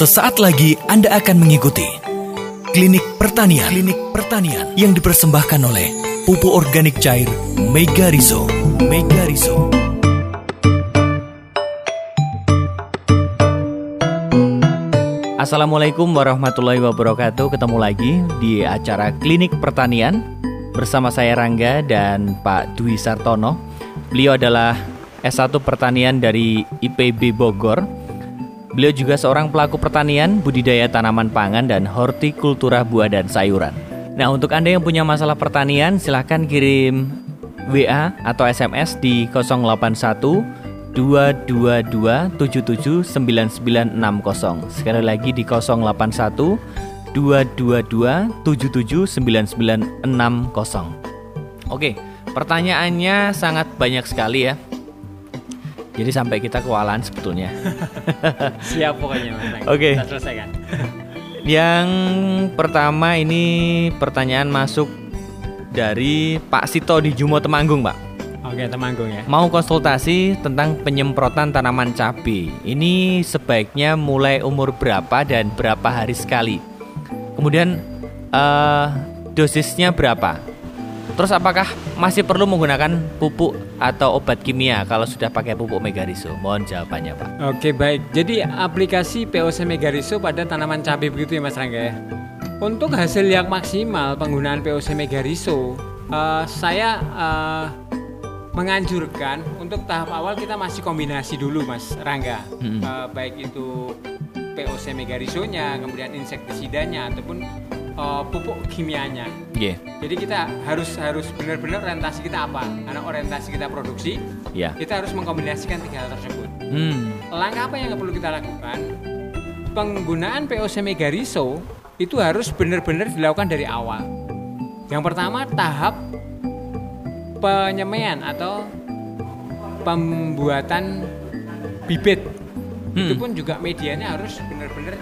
Sesaat lagi Anda akan mengikuti Klinik Pertanian. Klinik Pertanian. Yang dipersembahkan oleh Pupuk Organik Cair Mega Rizo. Mega Rizo. Assalamualaikum warahmatullahi wabarakatuh. Ketemu lagi di acara Klinik Pertanian Bersama saya Rangga dan Pak Dwi Sartono. Beliau adalah S1 Pertanian dari IPB Bogor Beliau juga seorang pelaku pertanian, budidaya tanaman pangan, dan hortikultura buah dan sayuran. Nah untuk Anda yang punya masalah pertanian silahkan kirim WA atau SMS di 081 222 77 9960 Sekali lagi di 081 222 77 9960 Oke, pertanyaannya sangat banyak sekali ya Jadi sampai kita kewalahan sebetulnya Siap pokoknya Mas. Oke. Kita selesaikan. Yang pertama ini pertanyaan masuk dari Pak Sito di Jumo Temanggung Pak Oke, temanggung ya. Mau konsultasi tentang penyemprotan tanaman cabai. Ini sebaiknya mulai umur berapa dan berapa hari sekali. Kemudian eh, dosisnya berapa? Terus apakah masih perlu menggunakan pupuk atau obat kimia kalau sudah pakai pupuk Megariso? Mohon jawabannya, Pak. Oke, baik. Jadi aplikasi POC Megariso pada tanaman cabai begitu ya Mas Rangga ya. Untuk hasil yang maksimal penggunaan POC Megariso, eh, saya eh, menganjurkan untuk tahap awal kita masih kombinasi dulu Mas Rangga. Hmm. Eh, baik itu POC Megarisonya, kemudian insektisidanya ataupun eh, pupuk kimianya. Iya. Jadi kita harus harus benar-benar orientasi kita apa? Karena orientasi kita produksi, Ya. kita harus mengkombinasikan tiga hal tersebut. Hmm. Langkah apa yang perlu kita lakukan? Penggunaan POC Megariso itu harus benar-benar dilakukan dari awal. Yang pertama tahap penyemaian atau pembuatan bibit. Itu Hmm. pun juga medianya harus benar-benar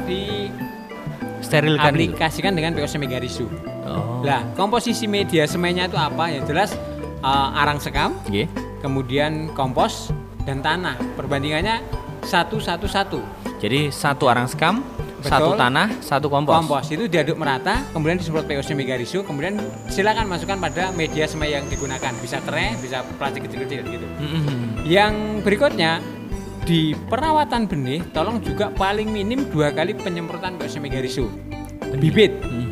Sterilkan dulu. diaplikasikan dengan POC Megariso. Oh. Lah, komposisi media semainya itu apa? Ya jelas uh, arang sekam, Iya. kemudian kompos dan tanah. Perbandingannya satu satu satu. Jadi satu arang sekam, satu Betul. tanah, satu kompos. Kompos itu diaduk merata, kemudian disemprot POC Megariso, kemudian silakan masukkan pada media semai yang digunakan. Bisa tray, bisa plastik kecil-kecil gitu. Mm-mm. Yang berikutnya di perawatan benih, tolong juga paling minim dua kali penyemprotan POC Megariso. Bibit, Mhm.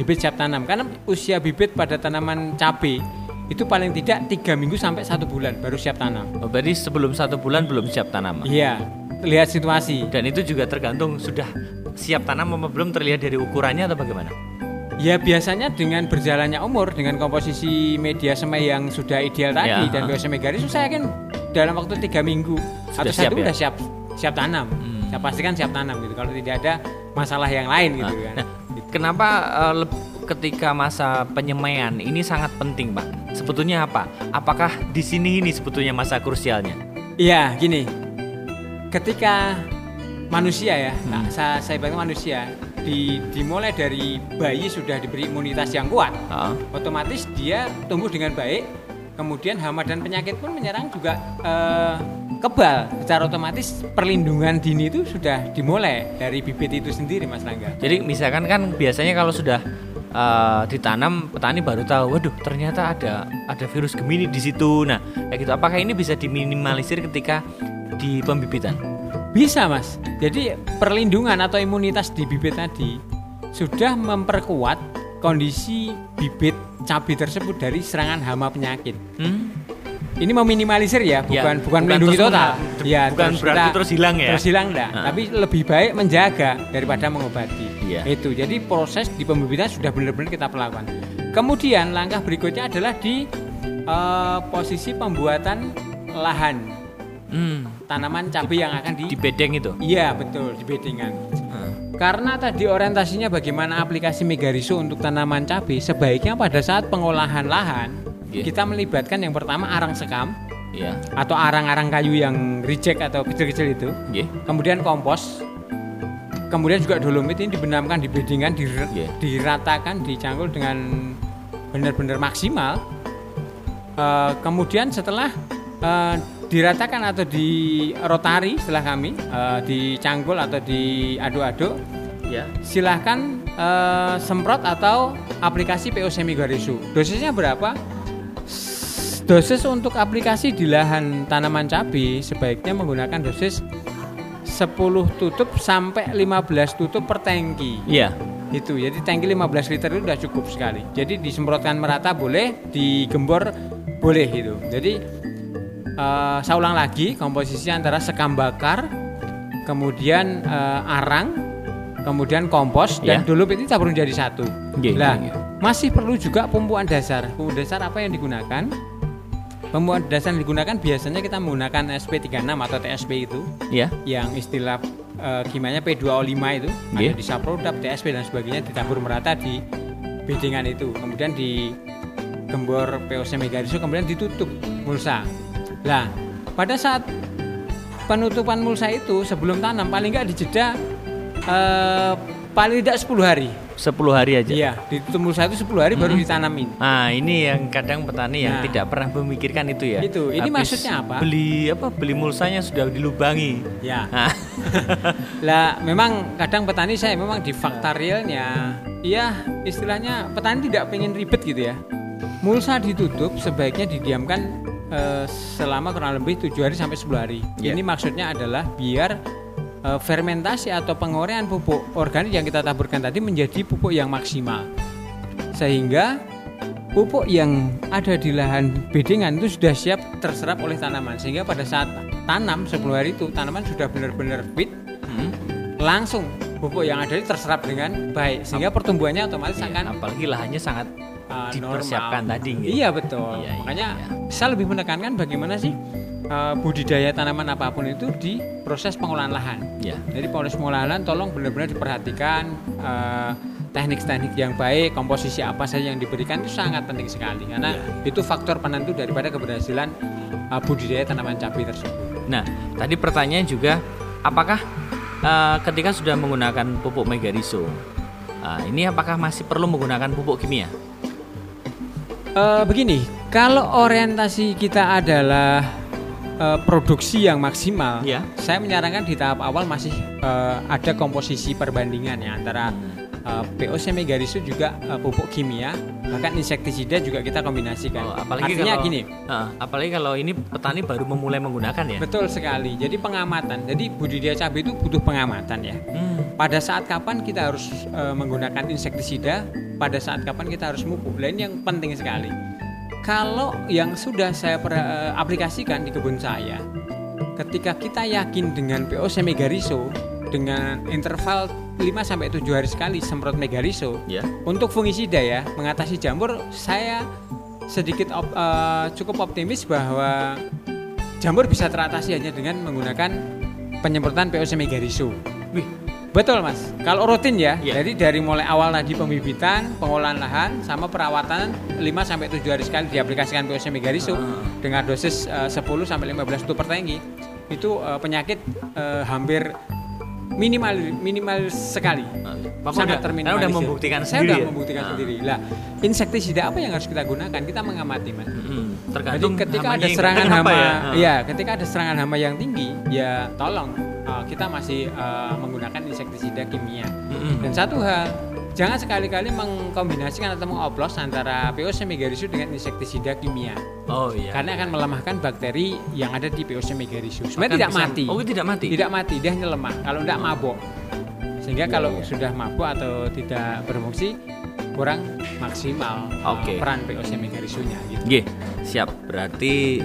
bibit siap tanam karena usia bibit pada tanaman cabai itu paling tidak tiga minggu sampai satu bulan baru siap tanam. Oh, berarti sebelum satu bulan belum siap tanam. Iya, lihat situasi. Dan itu juga tergantung sudah siap tanam apa belum terlihat dari ukurannya atau bagaimana? Ya biasanya dengan berjalannya umur dengan komposisi media semai yang sudah ideal tadi Ya, dan garis saya yakin dalam waktu tiga minggu Sudah atau siap satu ya? udah siap siap tanam. Hmm. Saya pastikan siap tanam gitu. Kalau tidak ada masalah yang lain gitu kan. Nah, kenapa leb- ketika masa penyemaian ini sangat penting, Pak? Sebetulnya apa? Apakah di sini ini sebetulnya masa krusialnya? Iya, gini. Ketika manusia ya, Hmm. nah, saya saya bilang manusia di, dimulai dari bayi sudah diberi imunitas yang kuat, Ah, otomatis dia tumbuh dengan baik. Kemudian hama dan penyakit pun menyerang juga eh, kebal. Secara otomatis perlindungan dini itu sudah dimulai dari bibit itu sendiri, Mas Rangga. Jadi misalkan kan biasanya kalau sudah eh, ditanam petani baru tahu, waduh ternyata ada ada virus Gemini di situ. Nah, kayak gitu. Apakah ini bisa diminimalisir ketika di pembibitan? Bisa, Mas. Jadi perlindungan atau imunitas di bibit tadi sudah memperkuat kondisi bibit cabai tersebut dari serangan hama penyakit. Hmm? Ini meminimalisir ya, Ya, bukan bukan bukan melindungi terus total. Ya, bukan berarti terus hilang ya? Terus hilang enggak, Ah. tapi lebih baik menjaga daripada mengobati. Iya. Itu. Jadi proses di pembibitan sudah benar-benar kita lakukan. Kemudian langkah berikutnya adalah di eh, posisi pembuatan lahan Hmm. tanaman cabai yang akan di Di bedeng itu. Iya, betul, di beddingan. Karena tadi orientasinya bagaimana aplikasi Megariso untuk tanaman cabai, sebaiknya pada saat pengolahan lahan Iya. kita melibatkan yang pertama arang sekam Iya. atau arang-arang kayu yang reject atau kecil-kecil itu, Nggih. kemudian kompos, kemudian juga dolomit ini dibenamkan, di beddingan, dir- Iya. diratakan, dicangkul dengan benar-benar maksimal. Eh, kemudian setelah eh, diratakan atau di rotari setelah kami eh, dicangkul atau diaduk-aduk Ya. silahkan eh, semprot atau aplikasi PO semigarisu. Dosisnya berapa? Dosis untuk aplikasi di lahan tanaman cabai sebaiknya menggunakan dosis 10 tutup sampai 15 tutup per tangki. Iya. Itu. Jadi tangki 15 liter itu sudah cukup sekali. Jadi disemprotkan merata boleh, digembor boleh itu. Jadi eh, saya ulang lagi komposisi antara sekam bakar, kemudian eh, arang, kemudian kompos dan Ya. dulu itu tabur jadi satu. Lah, nggih, nggih. masih perlu juga pembuatan dasar. Pembuatan dasar apa yang digunakan? Pembuatan dasar yang digunakan biasanya kita menggunakan SP36 atau TSP itu Ya. yang istilah eh, kimianya P2O5 itu Nggih. ada di Saprodap, TSP dan sebagainya ditabur merata di beddingan itu. Kemudian di gembor POC megariso kemudian ditutup mulsa. Lah, pada saat penutupan mulsa itu sebelum tanam paling nggak dijeda eh, paling tidak 10 hari. 10 hari aja. Iya, ditutup mulsa itu 10 hari baru ditanamin. Nah, ini yang kadang petani yang Nah. tidak pernah memikirkan itu ya. Itu, ini Habis maksudnya apa? Beli apa? Beli mulsanya sudah dilubangi. Ya. Nah, Lah memang kadang petani saya memang di fakta realnya Iya istilahnya petani tidak pengen ribet gitu ya Mulsa ditutup sebaiknya didiamkan eh, selama kurang lebih 7 hari sampai 10 hari. Ya. Ini maksudnya adalah biar eh, fermentasi atau penguraian pupuk organik yang kita taburkan tadi menjadi pupuk yang maksimal. Sehingga pupuk yang ada di lahan bedengan itu sudah siap terserap oleh tanaman. Sehingga pada saat tanam 10 hari itu tanaman sudah benar-benar fit hmm, langsung pupuk yang ada itu terserap dengan baik. Sehingga pertumbuhannya otomatis iya, akan apalagi lahannya sangat uh, dipersiapkan normal. tadi. gitu. Iya betul. Iya, iya, Makanya iya. saya lebih menekankan bagaimana sih uh, budidaya tanaman apa pun itu di proses pengolahan lahan. Ya. Jadi proses pengolahan lahan tolong benar-benar diperhatikan uh, teknik-teknik yang baik, komposisi apa saja yang diberikan itu sangat penting sekali karena Iya. itu faktor penentu daripada keberhasilan uh, budidaya tanaman cabai tersebut. Nah, tadi pertanyaan juga apakah eh, ketika sudah menggunakan pupuk megariso, eh, ini apakah masih perlu menggunakan pupuk kimia? Eh, begini, kalau orientasi kita adalah eh, produksi yang maksimal, Ya. saya menyarankan di tahap awal masih eh, ada komposisi perbandingan ya antara eh, POC megariso juga eh, pupuk kimia, bahkan insektisida juga kita kombinasikan. Oh, apalagi Artinya kalau gini, eh, apalagi kalau ini petani baru memulai menggunakan ya. betul sekali. Jadi pengamatan, jadi budidaya cabai itu butuh pengamatan ya. Hmm, Pada saat kapan kita harus eh, menggunakan insektisida, pada saat kapan kita harus pupuk. Lain yang penting sekali. Kalau yang sudah saya eh, aplikasikan di kebun saya, ketika kita yakin dengan POC megariso dengan interval 5 sampai 7 hari sekali semprot megariso ya. untuk fungisida ya, mengatasi jamur saya sedikit op- eh, cukup optimis bahwa jamur bisa teratasi hanya dengan menggunakan penyemprotan POC megariso. Wih, Betul mas. Kalau rutin ya, Iya. jadi dari mulai awal tadi pembibitan, pengolahan lahan, sama perawatan 5 sampai 7 hari sekali diaplikasikan POC megariso Ah. dengan dosis eh, 10 sampai 15 tutup per tangki. Itu eh, penyakit eh, hampir minimal minimal sekali. Bapak Sangat udah, terminimalisir. Anda udah membuktikan Saya sendiri udah ya? membuktikan Ah. sendiri. Lah, insektisida apa yang harus kita gunakan? Kita mengamati mas. Mm, Jadi tergantung ketika namanya ada serangan hama, ya. Ah. ya ketika ada serangan hama yang tinggi, ya tolong uh, kita masih uh, menggunakan insektisida kimia. Dan satu hal, jangan sekali-kali mengkombinasikan atau mengoplos antara POC megarisu dengan insektisida kimia, Oh iya. karena akan melemahkan bakteri yang ada di POC megarisu. Sebenarnya tidak bisa- mati, Oh, tidak mati. tidak mati, dia hanya lemah. Kalau tidak mabok, sehingga Iya, kalau iya. sudah mabuk atau tidak berfungsi kurang maksimal uh, Oke. peran POC megarisunya. Gitu. Nggih, siap. Berarti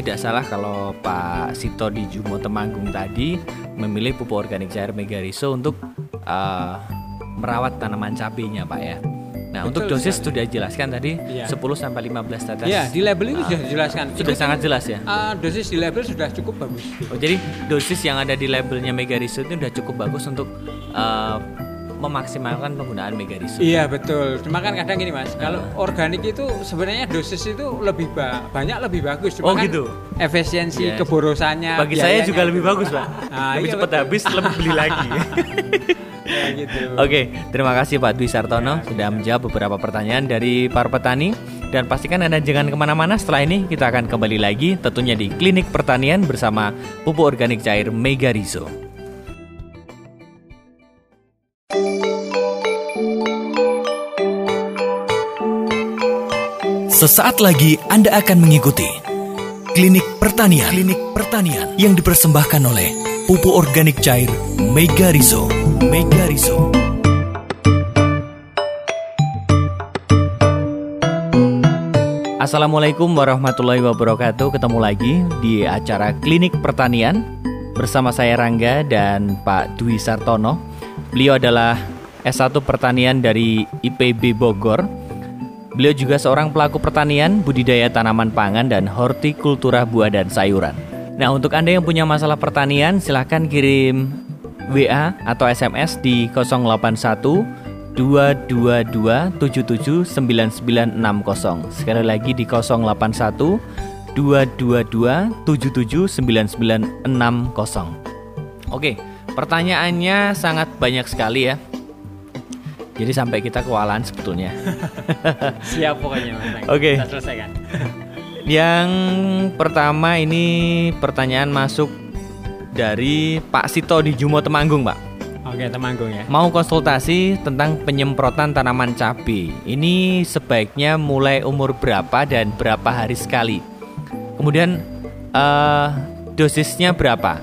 tidak salah kalau Pak Sito di Jumo Temanggung tadi memilih pupuk organik cair Megariso untuk eh, merawat tanaman cabenya, Pak ya. Nah, Betul untuk dosis sekali. sudah dijelaskan tadi Iya. 10 sampai 15 tetes. Ya, di label itu sudah dijelaskan. Ah. Sudah Itu sangat pun, jelas ya. uh, dosis di label sudah cukup bagus. Oh, jadi dosis yang ada di labelnya Megariso itu sudah cukup bagus untuk eh, memaksimalkan penggunaan Megariso. Iya betul. Cuma kan kadang gini mas, kalau organik itu sebenarnya dosis itu lebih ba- banyak lebih bagus. Cuma Oh, kan gitu? Efisiensi Yes. keborosannya. Bagi saya juga lebih bagus, Pak. Ah, lebih iya, cepat betul. habis, lebih beli lagi. Ya, gitu. Oke, terima kasih Pak Dwi Sartono sudah menjawab beberapa pertanyaan dari para petani. Dan pastikan Anda jangan ke mana-mana setelah ini kita akan kembali lagi tentunya di Klinik Pertanian bersama pupuk organik cair Mega Sesaat lagi Anda akan mengikuti Klinik Pertanian. Klinik Pertanian. Yang dipersembahkan oleh Pupuk Organik Cair Mega Rizo Mega Rizo Assalamualaikum warahmatullahi wabarakatuh. Ketemu lagi di acara Klinik Pertanian Bersama saya Rangga dan Pak Dwi Sartono. Beliau adalah S1 Pertanian dari IPB Bogor Beliau juga seorang pelaku pertanian, budidaya tanaman pangan, dan hortikultura buah dan sayuran. Nah, untuk Anda yang punya masalah pertanian, silahkan kirim WA atau SMS di 081 222 77 9960. Sekali lagi di 081 222 77 9960. Oke, pertanyaannya sangat banyak sekali ya. Jadi sampai kita kewalahan sebetulnya. Siap pokoknya Mas. Oke. Okay. Kita selesaikan. Yang pertama ini pertanyaan masuk dari Pak Sito di Jumo Temanggung, Pak. Oke, Temanggung ya. Mau konsultasi tentang penyemprotan tanaman cabai. Ini sebaiknya mulai umur berapa dan berapa hari sekali? Kemudian uh, dosisnya berapa?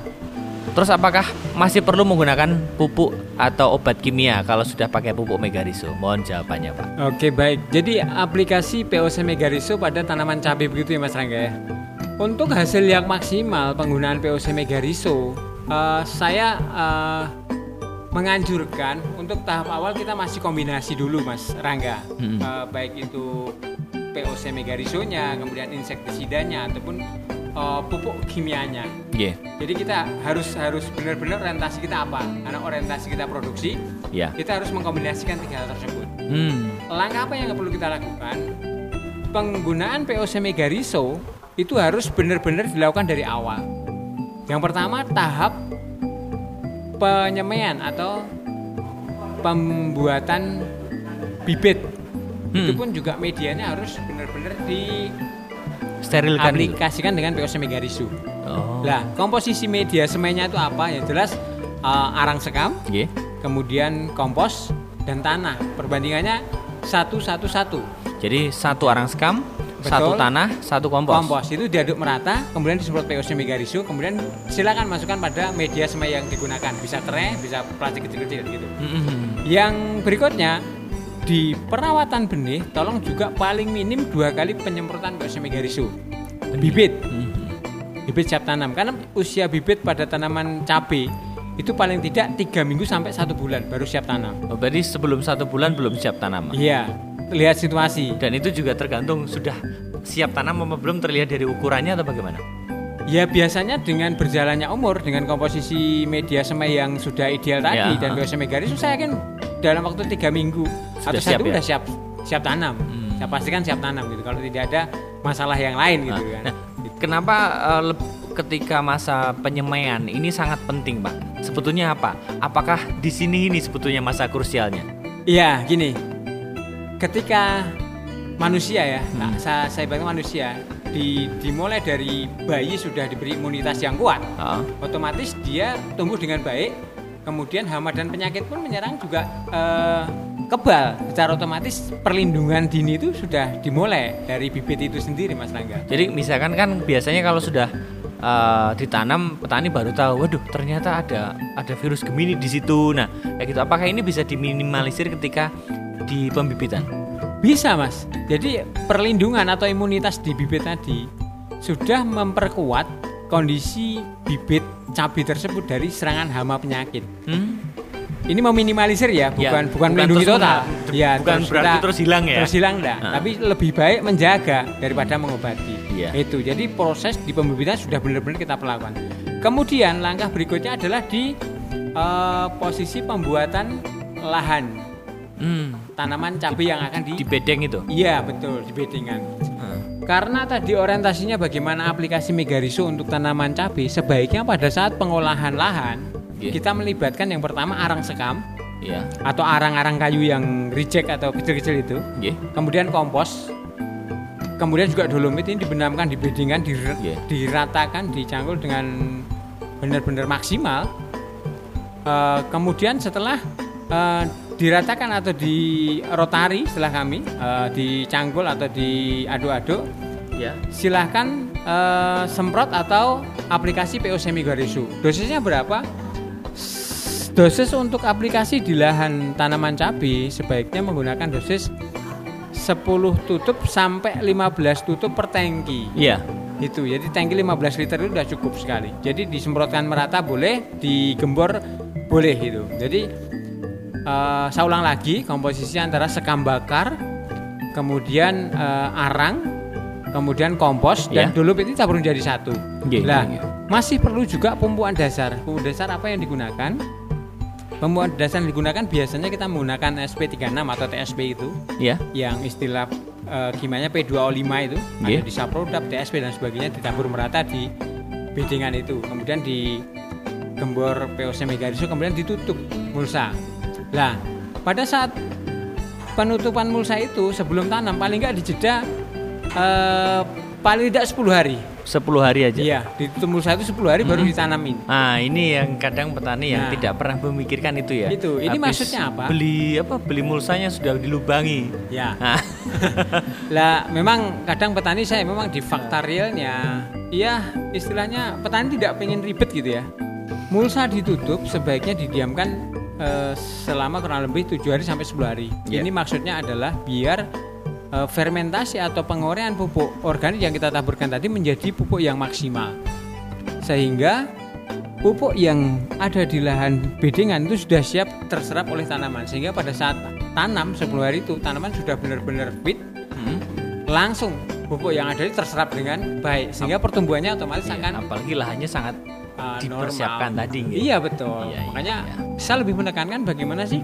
Terus apakah masih perlu menggunakan pupuk atau obat kimia kalau sudah pakai pupuk Megariso? Mohon jawabannya, Pak. Oke, baik. Jadi aplikasi POC Megariso pada tanaman cabai begitu ya, Mas Rangga ya. Untuk hasil yang maksimal penggunaan POC Megariso, uh, saya uh, menganjurkan untuk tahap awal kita masih kombinasi dulu, Mas Rangga. Hmm. Uh, baik itu POC Megarisonya, kemudian insektisidanya ataupun uh, pupuk kimianya. Yeah. Jadi kita harus harus benar-benar orientasi kita apa? Karena orientasi kita produksi, yeah. kita harus mengkombinasikan tiga hal tersebut. Hmm. Langkah apa yang perlu kita lakukan? Penggunaan POC Megariso itu harus benar-benar dilakukan dari awal. Yang pertama tahap penyemaian atau pembuatan bibit. Hmm. Itu pun juga medianya harus benar-benar di sterilkan aplikasikan dengan POC Megarisu. Oh. Nah, komposisi media semainya itu apa? Ya jelas uh, arang sekam, yeah. kemudian kompos dan tanah. Perbandingannya satu satu satu. Jadi satu arang sekam, Betul. satu tanah, satu kompos. Kompos itu diaduk merata, kemudian disemprot POC Megarisu, kemudian silakan masukkan pada media semai yang digunakan. Bisa kere, bisa plastik kecil-kecil gitu. Mm -hmm. Yang berikutnya di perawatan benih tolong juga paling minim dua kali penyemprotan megarisu bibit hmm. bibit siap tanam karena usia bibit pada tanaman cabai itu paling tidak tiga minggu sampai satu bulan baru siap tanam. Oh, berarti sebelum satu bulan belum siap tanam? Iya, lihat situasi. Dan itu juga tergantung sudah siap tanam atau belum terlihat dari ukurannya atau bagaimana? Ya biasanya dengan berjalannya umur dengan komposisi media semai yang sudah ideal tadi ya, dan biasa megaris saya yakin dalam waktu tiga minggu sudah atau siap, satu ya? udah siap siap tanam. Hmm. Saya pastikan siap tanam gitu. Kalau tidak ada masalah yang lain gitu nah, kan. Nah, kenapa uh, ketika masa penyemaian ini sangat penting, Pak? Sebetulnya apa? Apakah di sini ini sebetulnya masa krusialnya? Iya, gini. Ketika manusia ya, hmm. nah, saya saya bilang manusia di, dimulai dari bayi sudah diberi imunitas yang kuat, uh. otomatis dia tumbuh dengan baik kemudian hama dan penyakit pun menyerang juga uh, kebal secara otomatis perlindungan dini itu sudah dimulai dari bibit itu sendiri Mas Rangga. Jadi misalkan kan biasanya kalau sudah uh, ditanam petani baru tahu, waduh ternyata ada ada virus Gemini di situ. Nah, kayak gitu. Apakah ini bisa diminimalisir ketika di pembibitan? Bisa Mas. Jadi perlindungan atau imunitas di bibit tadi sudah memperkuat kondisi bibit cabai tersebut dari serangan hama penyakit. Hmm? Ini meminimalisir ya, bukan ya, bukan, bukan melindungi total. Ya, bukan terus berarti kita, terus hilang ya. Terus hilang enggak, uh. tapi lebih baik menjaga daripada mengobati. Ya. Itu. Jadi proses di pembibitan sudah benar-benar kita perlakukan. Kemudian langkah berikutnya adalah di uh, posisi pembuatan lahan. Hmm. Tanaman cabai yang akan di di bedeng itu. Iya, betul, di bedengan. Karena tadi orientasinya bagaimana aplikasi Megariso untuk tanaman cabai, sebaiknya pada saat pengolahan lahan yeah. kita melibatkan yang pertama arang sekam, yeah. atau arang-arang kayu yang reject atau kecil-kecil itu, yeah. kemudian kompos, kemudian juga dolomit ini dibenamkan, dibedingkan, dir- Iya. diratakan, dicangkul dengan benar-benar maksimal. Eh, kemudian setelah eh, diratakan atau di rotari setelah kami eh, dicangkul atau diaduk-aduk, Ya. silahkan eh, semprot atau aplikasi PO semi garisu. Dosisnya berapa? Dosis untuk aplikasi di lahan tanaman cabai sebaiknya menggunakan dosis 10 tutup sampai 15 tutup per tangki. Iya. Itu. Jadi tangki 15 liter itu sudah cukup sekali. Jadi disemprotkan merata boleh, digembor boleh itu. Jadi eh, saya ulang lagi komposisi antara sekam bakar, kemudian eh, arang, kemudian kompos dan Ya. dulu itu campur jadi satu. Lah, iya, iya. masih perlu juga pembuatan dasar. Pembuatan dasar apa yang digunakan? Pembuatan dasar yang digunakan biasanya kita menggunakan SP36 atau TSP itu Ya. yang istilah eh, kimianya P2O5 itu Iya. ada di Saprodap, TSP dan sebagainya ditabur merata di bedingan itu. Kemudian di gembor POC Megariso kemudian ditutup mulsa. Lah, pada saat penutupan mulsa itu sebelum tanam paling nggak dijeda eh, paling tidak 10 hari. 10 hari aja. Iya, ditutup mulsa itu 10 hari baru ditanamin. Ah, ini yang kadang petani yang Nah. tidak pernah memikirkan itu ya. Itu, ini Habis maksudnya apa? Beli apa? Beli mulsanya sudah dilubangi. Ya. Ah, Lah memang kadang petani saya memang di fakta realnya Iya istilahnya petani tidak pengen ribet gitu ya Mulsa ditutup sebaiknya didiamkan eh, selama kurang lebih 7 hari sampai 10 hari Ya. Ini maksudnya adalah biar eh, fermentasi atau penguraian pupuk organik yang kita taburkan tadi menjadi pupuk yang maksimal Sehingga pupuk yang ada di lahan bedengan itu sudah siap terserap oleh tanaman Sehingga pada saat tanam 10 hari itu tanaman sudah benar-benar fit hmm. langsung pupuk yang ada itu terserap dengan baik sehingga pertumbuhannya otomatis Iya, akan apalagi lahannya sangat uh, dipersiapkan normal. tadi. gitu. Iya betul. Iya, iya, Makanya iya. saya lebih menekankan bagaimana sih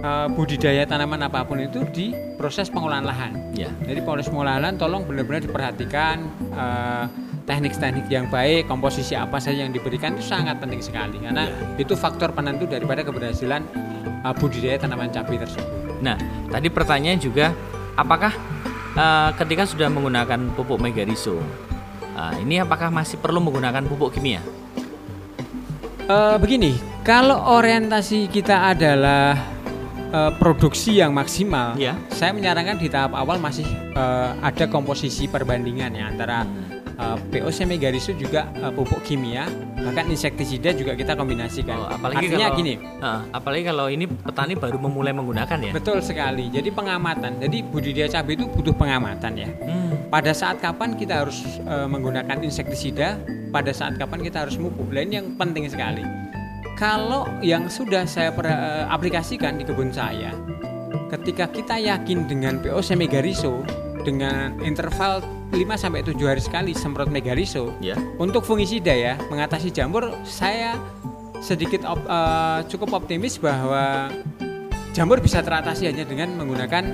uh, budidaya tanaman apa pun itu di proses pengolahan lahan. Ya. Jadi proses pengolahan lahan tolong benar-benar diperhatikan uh, teknik-teknik yang baik, komposisi apa saja yang diberikan itu sangat penting sekali karena Iya. itu faktor penentu daripada keberhasilan uh, budidaya tanaman cabai tersebut. Nah, tadi pertanyaan juga apakah eh, ketika sudah menggunakan pupuk Megariso, ah, ini apakah masih perlu menggunakan pupuk kimia? Eh, begini, kalau orientasi kita adalah eh, produksi yang maksimal, Ya. saya menyarankan di tahap awal masih eh, ada komposisi perbandingan ya antara eh, POC Megariso juga eh, pupuk kimia, bahkan insektisida juga kita kombinasikan. Oh, apalagi Artinya kalau gini, Ah, apalagi kalau ini petani baru memulai menggunakan ya. betul sekali. Jadi pengamatan. Jadi budidaya cabai itu butuh pengamatan ya. Hmm, Pada saat kapan kita harus eh, menggunakan insektisida, pada saat kapan kita harus pupuk. Lain yang penting sekali. Kalau yang sudah saya per- eh, aplikasikan di kebun saya, ketika kita yakin dengan POC Megariso dengan interval 5 sampai 7 hari sekali semprot Megariso, ya. untuk fungisida ya, mengatasi jamur saya sedikit op- eh, cukup optimis bahwa jamur bisa teratasi hanya dengan menggunakan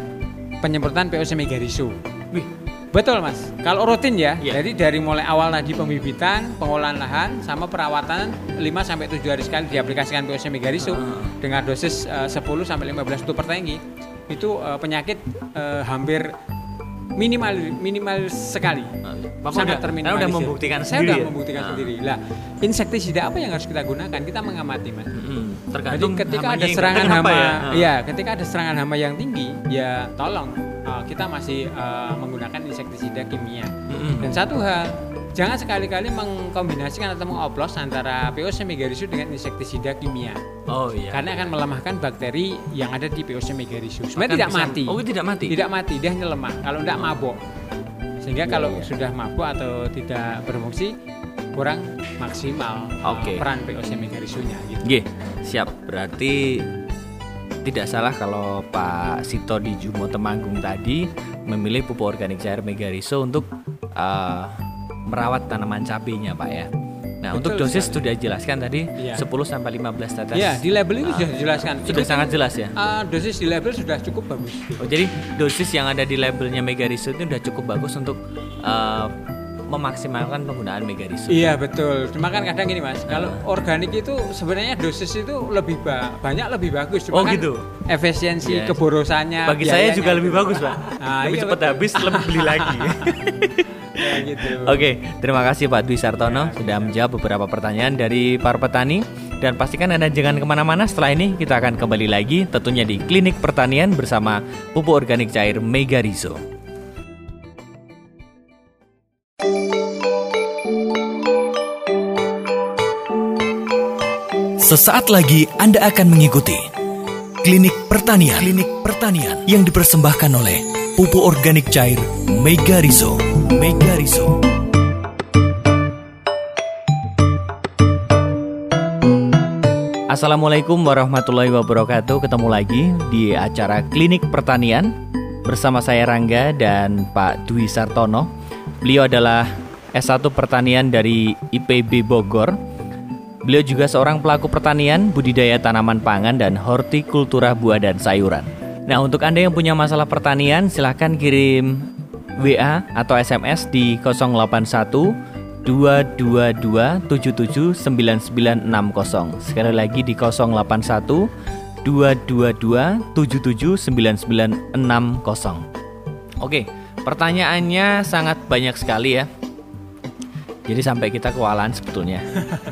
penyemprotan POC Megariso. Wih, Betul mas. Kalau rutin ya, Iya. jadi dari mulai awal tadi pembibitan, pengolahan lahan, sama perawatan 5 sampai 7 hari sekali diaplikasikan POC Megariso Ah. dengan dosis eh, 10 sampai 15 tutup per tangki, itu eh, penyakit eh, hampir minimal minimal sekali. Bapak Sangat udah, terminimalisir. Anda udah membuktikan Saya sendiri udah ya? membuktikan Ah. sendiri. Lah, insektisida apa yang harus kita gunakan? Kita mengamati mas. Jadi tergantung ketika hamanya ada serangan hama, ya. Ah. ya ketika ada serangan hama yang tinggi, ya tolong uh, kita masih uh, menggunakan insektisida kimia. Mm-mm. Dan satu hal, jangan sekali-kali mengkombinasikan atau mengoplos antara POC megarisu dengan insektisida kimia, Oh iya. karena akan melemahkan bakteri yang ada di POC megarisu. Akan Sebenarnya tidak bisa- mati. Oh, tidak mati. Tidak mati, dia hanya lemah. Kalau tidak mabok. Sehingga Iya, kalau iya. sudah mabuk atau tidak berfungsi kurang maksimal uh, Oke. peran POC megarisunya gitu. Oke, siap. Berarti tidak salah kalau Pak Sito di Jumo Temanggung tadi memilih pupuk organik cair Megariso untuk eh, merawat tanaman cabenya, Pak ya. Nah, Betul untuk dosis sekali. sudah dijelaskan tadi Iya. 10 sampai 15 tetes. Ya, di label itu Ah, sudah dijelaskan. Sudah Itu sangat jelas ya. uh, dosis di label sudah cukup bagus. Oh, jadi dosis yang ada di labelnya Megariso itu udah cukup bagus untuk eh, memaksimalkan penggunaan Megariso. Iya betul. Cuma kan kadang gini mas, kalau organik itu sebenarnya dosis itu lebih ba- banyak lebih bagus. Cuma Oh, kan gitu? Efisiensi Yes. keborosannya. Bagi saya juga lebih bagus, Pak. Ah, lebih iya, cepat betul. habis, lebih beli lagi. Ya, gitu. Oke, terima kasih Pak Dwi Sartono sudah menjawab beberapa pertanyaan dari para petani dan pastikan Anda jangan ke mana-mana setelah ini kita akan kembali lagi tentunya di Klinik Pertanian bersama pupuk organik cair Megarizo. Sesaat lagi Anda akan mengikuti Klinik Pertanian Klinik Pertanian yang dipersembahkan oleh Pupuk Organik Cair Mega Rizo Mega Rizo Assalamualaikum warahmatullahi wabarakatuh. Ketemu lagi di acara Klinik Pertanian bersama saya Rangga dan Pak Dwi Sartono. Beliau adalah S1 Pertanian dari IPB Bogor. Beliau juga seorang pelaku pertanian, budidaya tanaman pangan dan hortikultura buah dan sayuran. Nah, untuk Anda yang punya masalah pertanian, silahkan kirim WA atau SMS di 081 222 77 9960. Sekali lagi di 081 222 77 9960. Oke, pertanyaannya sangat banyak sekali ya. Jadi sampai kita kewalahan sebetulnya.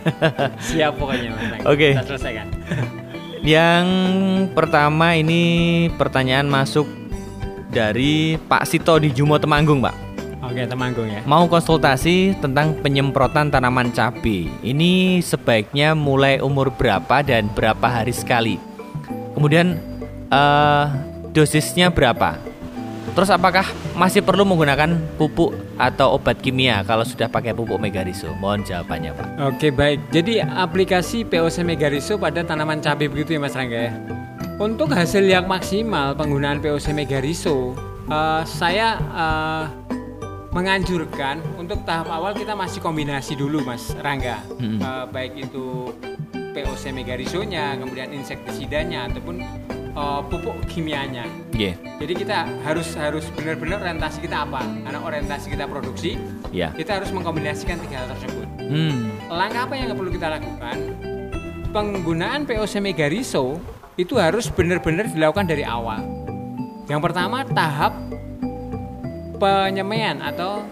Siap pokoknya. Oke. Kita selesaikan. Yang pertama ini pertanyaan masuk dari Pak Sito di Jumo Temanggung, Pak. Oke temanggung ya. Mau konsultasi tentang penyemprotan tanaman cabai. Ini sebaiknya mulai umur berapa dan berapa hari sekali. Kemudian eh, dosisnya berapa? Terus apakah masih perlu menggunakan pupuk atau obat kimia kalau sudah pakai pupuk Megarizo? Mohon jawabannya, Pak. Oke baik. Jadi aplikasi POC Megariso pada tanaman cabai begitu ya Mas Rangga ya. Untuk hasil yang maksimal penggunaan POC Megariso, eh, saya eh, menganjurkan untuk tahap awal kita masih kombinasi dulu Mas Rangga. Mm-mm. Eh, baik itu POC Megarisonya, kemudian insektisidanya ataupun eh, pupuk kimianya. Iya. Jadi kita harus harus benar-benar orientasi kita apa? Karena orientasi kita produksi, Ya. kita harus mengkombinasikan tiga hal tersebut. Hmm. Langkah apa yang perlu kita lakukan? Penggunaan POC Megariso itu harus benar-benar dilakukan dari awal. Yang pertama tahap penyemaian atau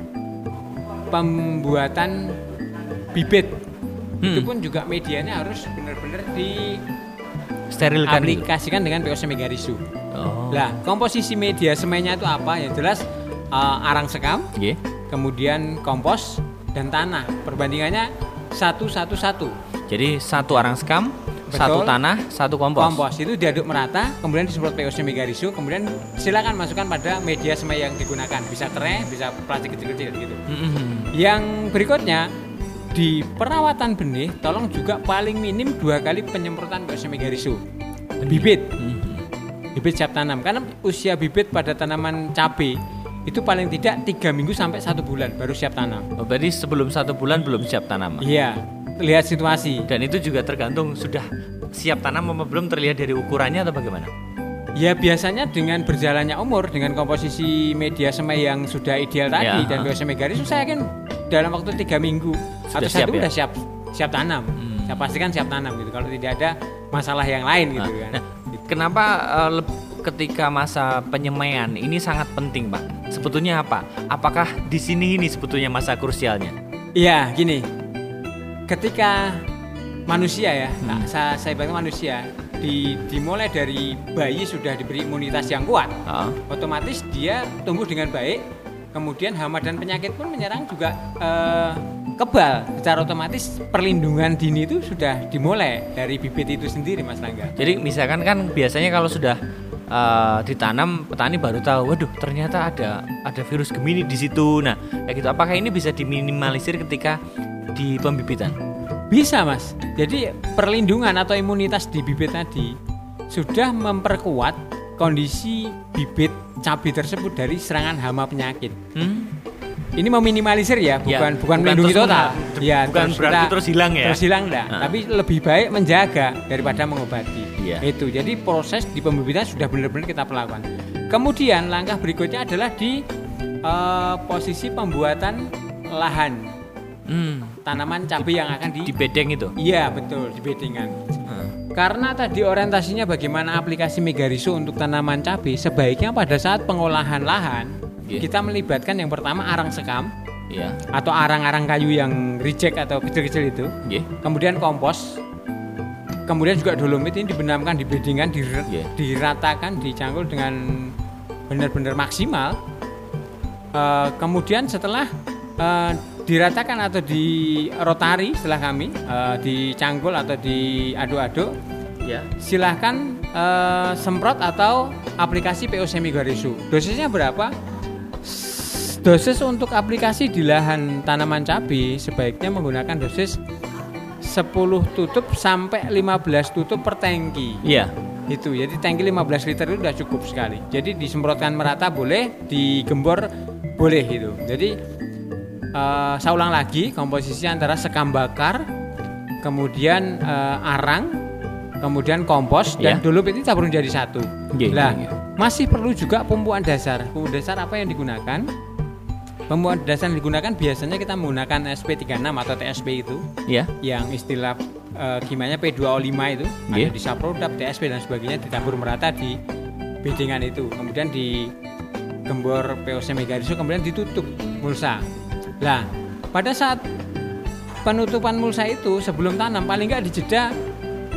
pembuatan bibit. Itu Hmm. pun juga medianya harus benar-benar Sterilkan dulu. diaplikasikan dengan POC Megariso. Oh. Lah, komposisi media semainya itu apa? Yang jelas eh, arang sekam, Iya. kemudian kompos dan tanah. Perbandingannya satu satu satu. Jadi satu arang skam, Betul. satu tanah, satu kompos. Kompos itu diaduk merata, kemudian disemprot POC Megariso, kemudian silakan masukkan pada media semai yang digunakan. Bisa tray, bisa plastik kecil-kecil gitu. Mm-mm. Yang berikutnya di perawatan benih, tolong juga paling minim dua kali penyemprotan Megariso. Bibit, Mhm. bibit siap tanam. Karena usia bibit pada tanaman cabai itu paling tidak tiga minggu sampai satu bulan baru siap tanam. Oh, berarti sebelum satu bulan belum siap tanam. Iya, lihat situasi. Dan itu juga tergantung sudah siap tanam apa belum terlihat dari ukurannya atau bagaimana? Ya biasanya dengan berjalannya umur dengan komposisi media semai yang sudah ideal tadi Ya. dan biasa megaris saya yakin dalam waktu tiga minggu Sudah atau siap satu ya? udah siap siap tanam. Hmm. Saya pastikan siap tanam gitu kalau tidak ada masalah yang lain gitu kan. Nah, kenapa eh, leb- ketika masa penyemaian ini sangat penting, Pak? Sebetulnya apa? Apakah di sini ini sebetulnya masa krusialnya? Iya gini, ketika manusia ya, Hmm. nah, saya saya bilang manusia di, dimulai dari bayi sudah diberi imunitas yang kuat. Ah, otomatis dia tumbuh dengan baik kemudian hama dan penyakit pun menyerang juga eh, kebal secara otomatis perlindungan dini itu sudah dimulai dari bibit itu sendiri mas Langga Jadi misalkan kan biasanya kalau sudah eh, ditanam petani baru tahu, waduh ternyata ada ada virus Gemini di situ. Nah, kayak gitu. Apakah ini bisa diminimalisir ketika di pembibitan? bisa mas jadi perlindungan atau imunitas di bibit tadi sudah memperkuat kondisi bibit cabai tersebut dari serangan hama penyakit Hmm? ini meminimalisir ya Ya, bukan bukan, bukan melindungi terus total ya bukan berarti kita- terus hilang ya? terus hilang enggak Ah. tapi lebih baik menjaga daripada mengobati Iya. itu jadi proses di pembibitan sudah benar-benar kita perlakukan kemudian langkah berikutnya adalah di eh, posisi pembuatan lahan Hmm. tanaman cabai yang akan di Di bedeng itu. Iya betul di beddingan. Karena tadi orientasinya bagaimana aplikasi Megariso untuk tanaman cabai, sebaiknya pada saat pengolahan lahan Iya. kita melibatkan yang pertama arang sekam Iya. atau arang-arang kayu yang reject atau kecil-kecil itu, Nggih. kemudian kompos, kemudian juga dolomit ini dibenamkan di beddingan, dir- Iya. diratakan, dicangkul dengan benar-benar maksimal. Eh, kemudian setelah eh, diratakan atau di rotari setelah kami eh, dicangkul atau diaduk-aduk, Ya. silahkan eh, semprot atau aplikasi POC Megariso. Dosisnya berapa? S- Dosis untuk aplikasi di lahan tanaman cabai sebaiknya menggunakan dosis 10 tutup sampai 15 tutup per tangki. Iya. Itu jadi tangki 15 liter itu sudah cukup sekali. Jadi disemprotkan merata boleh, digembor boleh itu. Jadi eh, saya ulang lagi komposisi antara sekam bakar, kemudian eh, arang, kemudian kompos dan Ya. dulu itu campur jadi satu. Lah, nggih, nggih. masih perlu juga pembuaan dasar. Pembuaan dasar apa yang digunakan? Pembuaan dasar yang digunakan biasanya kita menggunakan SP36 atau TSP itu Ya. yang istilah eh, kimianya P2O5 itu Nggih. ada di Saprodap, TSP dan sebagainya ditabur merata di beddingan itu. Kemudian di gembor POC Megariso kemudian ditutup mulsa. Lah, pada saat penutupan mulsa itu sebelum tanam paling nggak dijeda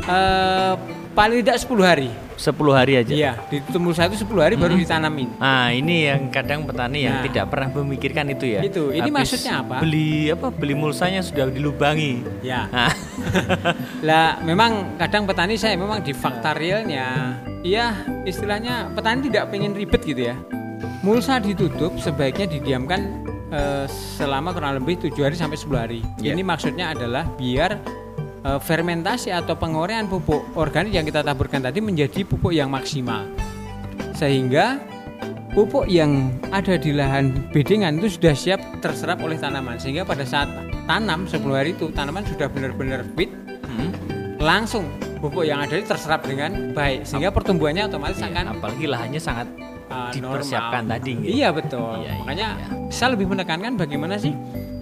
eh, paling tidak 10 hari. 10 hari aja. Iya, ditutup mulsa itu 10 hari baru ditanamin. Ah, ini yang kadang petani yang Nah. tidak pernah memikirkan itu ya. Itu, ini Habis maksudnya apa? Beli apa? Beli mulsanya sudah dilubangi. Ya. Ah, Lah memang kadang petani saya memang di fakta realnya Iya istilahnya petani tidak pengen ribet gitu ya Mulsa ditutup sebaiknya didiamkan eh, selama kurang lebih 7 hari sampai 10 hari Ya. Ini maksudnya adalah biar eh, fermentasi atau penguraian pupuk organik yang kita taburkan tadi menjadi pupuk yang maksimal Sehingga pupuk yang ada di lahan beddingan itu sudah siap terserap oleh tanaman Sehingga pada saat tanam 10 hari itu tanaman sudah benar-benar fit hmm. langsung pupuk yang ada itu terserap dengan baik sehingga pertumbuhannya otomatis Iya, akan apalagi lahannya sangat uh, dipersiapkan normal. tadi. nggih. Iya betul. Iya, iya, Makanya iya. saya lebih menekankan bagaimana sih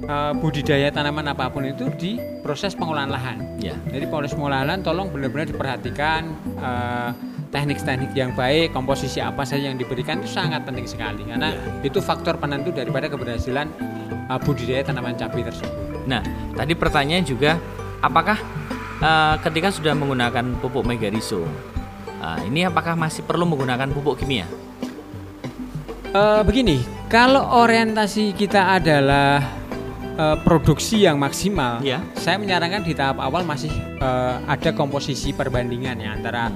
uh, budidaya tanaman apa pun itu di proses pengolahan lahan. Ya. Jadi proses pengolahan lahan tolong benar-benar diperhatikan uh, teknik-teknik yang baik, komposisi apa saja yang diberikan itu sangat penting sekali karena Iya. itu faktor penentu daripada keberhasilan uh, budidaya tanaman cabai tersebut. Nah, tadi pertanyaan juga apakah eh, ketika sudah menggunakan pupuk Megariso, ah, ini apakah masih perlu menggunakan pupuk kimia? Eh, begini, kalau orientasi kita adalah eh, produksi yang maksimal, Ya. saya menyarankan di tahap awal masih eh, ada komposisi perbandingan ya antara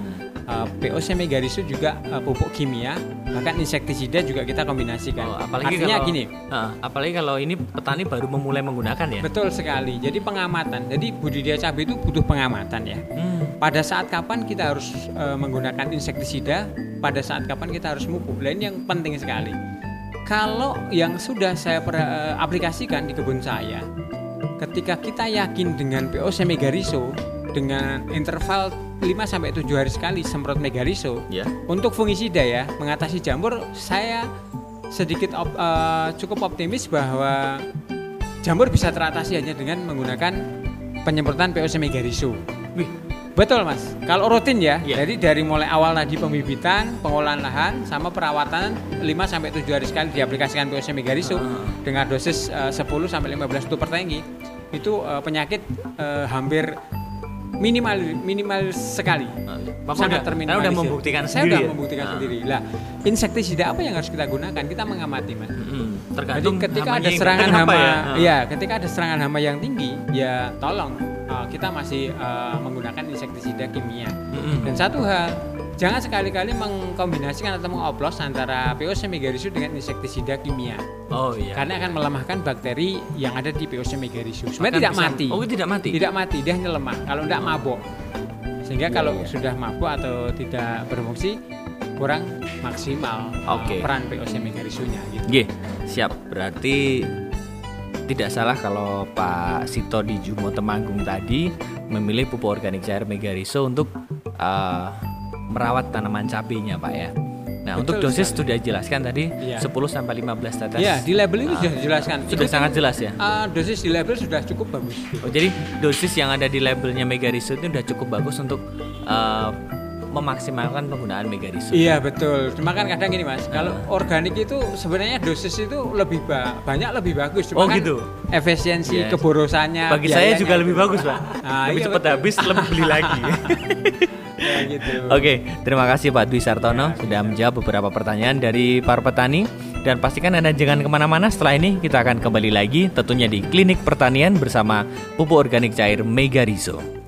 eh, POC Megariso juga eh, pupuk kimia, bahkan insektisida juga kita kombinasikan. Oh, apalagi Artinya kalau gini, Ah, apalagi kalau ini petani baru memulai menggunakan ya. betul sekali. Jadi pengamatan, jadi budidaya cabai itu butuh pengamatan ya. Hmm, Pada saat kapan kita harus eh, menggunakan insektisida, pada saat kapan kita harus pupuk. Nah, ini yang penting sekali. Kalau yang sudah saya per- eh, aplikasikan di kebun saya, ketika kita yakin dengan POC Megariso dengan interval 5 sampai 7 hari sekali semprot Megariso, ya. untuk fungisida ya, mengatasi jamur saya sedikit op- eh, cukup optimis bahwa jamur bisa teratasi hanya dengan menggunakan penyemprotan POC Megariso. Wih, Betul mas. Kalau rutin ya, Iya. jadi dari mulai awal tadi pembibitan, pengolahan lahan, sama perawatan 5 sampai 7 hari sekali diaplikasikan POC Megariso Ah. dengan dosis eh, 10 sampai 15 tutup per tangki, itu eh, penyakit eh, hampir minimal minimal sekali. Bapak Sangat terminimalisir. Anda udah membuktikan Saya sendiri udah ya? membuktikan Ah. sendiri. Lah, insektisida apa yang harus kita gunakan? Kita mengamati mas. Jadi tergantung ketika hamanya ada serangan hama, ya? ya. ketika ada serangan hama yang tinggi, ya tolong uh, kita masih uh, menggunakan insektisida kimia. Mm-mm. Dan satu hal, jangan sekali-kali mengkombinasikan atau mengoplos antara POC Megariso dengan insektisida kimia, Oh iya. karena akan melemahkan bakteri yang ada di POC Megariso. Bahkan Sebenarnya tidak bisa- mati, Oh, tidak mati. tidak mati, dia hanya lemah. Kalau tidak mabok, sehingga Iya, kalau iya. sudah mabuk atau tidak berfungsi kurang maksimal uh, Oke. peran POC Megarisonya. Gitu. Nggih, siap. Berarti tidak salah kalau Pak Sito di Jumo Temanggung tadi memilih pupuk organik cair Megariso untuk eh, merawat tanaman cabenya, Pak ya. Nah, untuk Betul dosis sekali. sudah jelaskan tadi Iya. 10 sampai 15 tetes. Iya, di label itu sudah dijelaskan. Ah. Sudah Itu sangat jelas ya. eh, dosis di label sudah cukup bagus. Oh, jadi dosis yang ada di labelnya Megariso itu udah cukup bagus untuk eh, memaksimalkan penggunaan Megariso. Iya betul. Cuma kan kadang gini mas, kalau Ah. organik itu sebenarnya dosis itu lebih ba- banyak lebih bagus. Oh, Cuma kan gitu? Efisiensi Yes. keborosannya. Bagi saya juga lebih bagus, Pak. Ah, lebih iya, cepat betul. habis, lebih beli lagi. Ya, gitu. Oke, terima kasih Pak Dwi Sartono sudah menjawab beberapa pertanyaan dari para petani dan pastikan Anda jangan ke mana-mana setelah ini kita akan kembali lagi tentunya di Klinik Pertanian bersama pupuk organik cair Megarizo.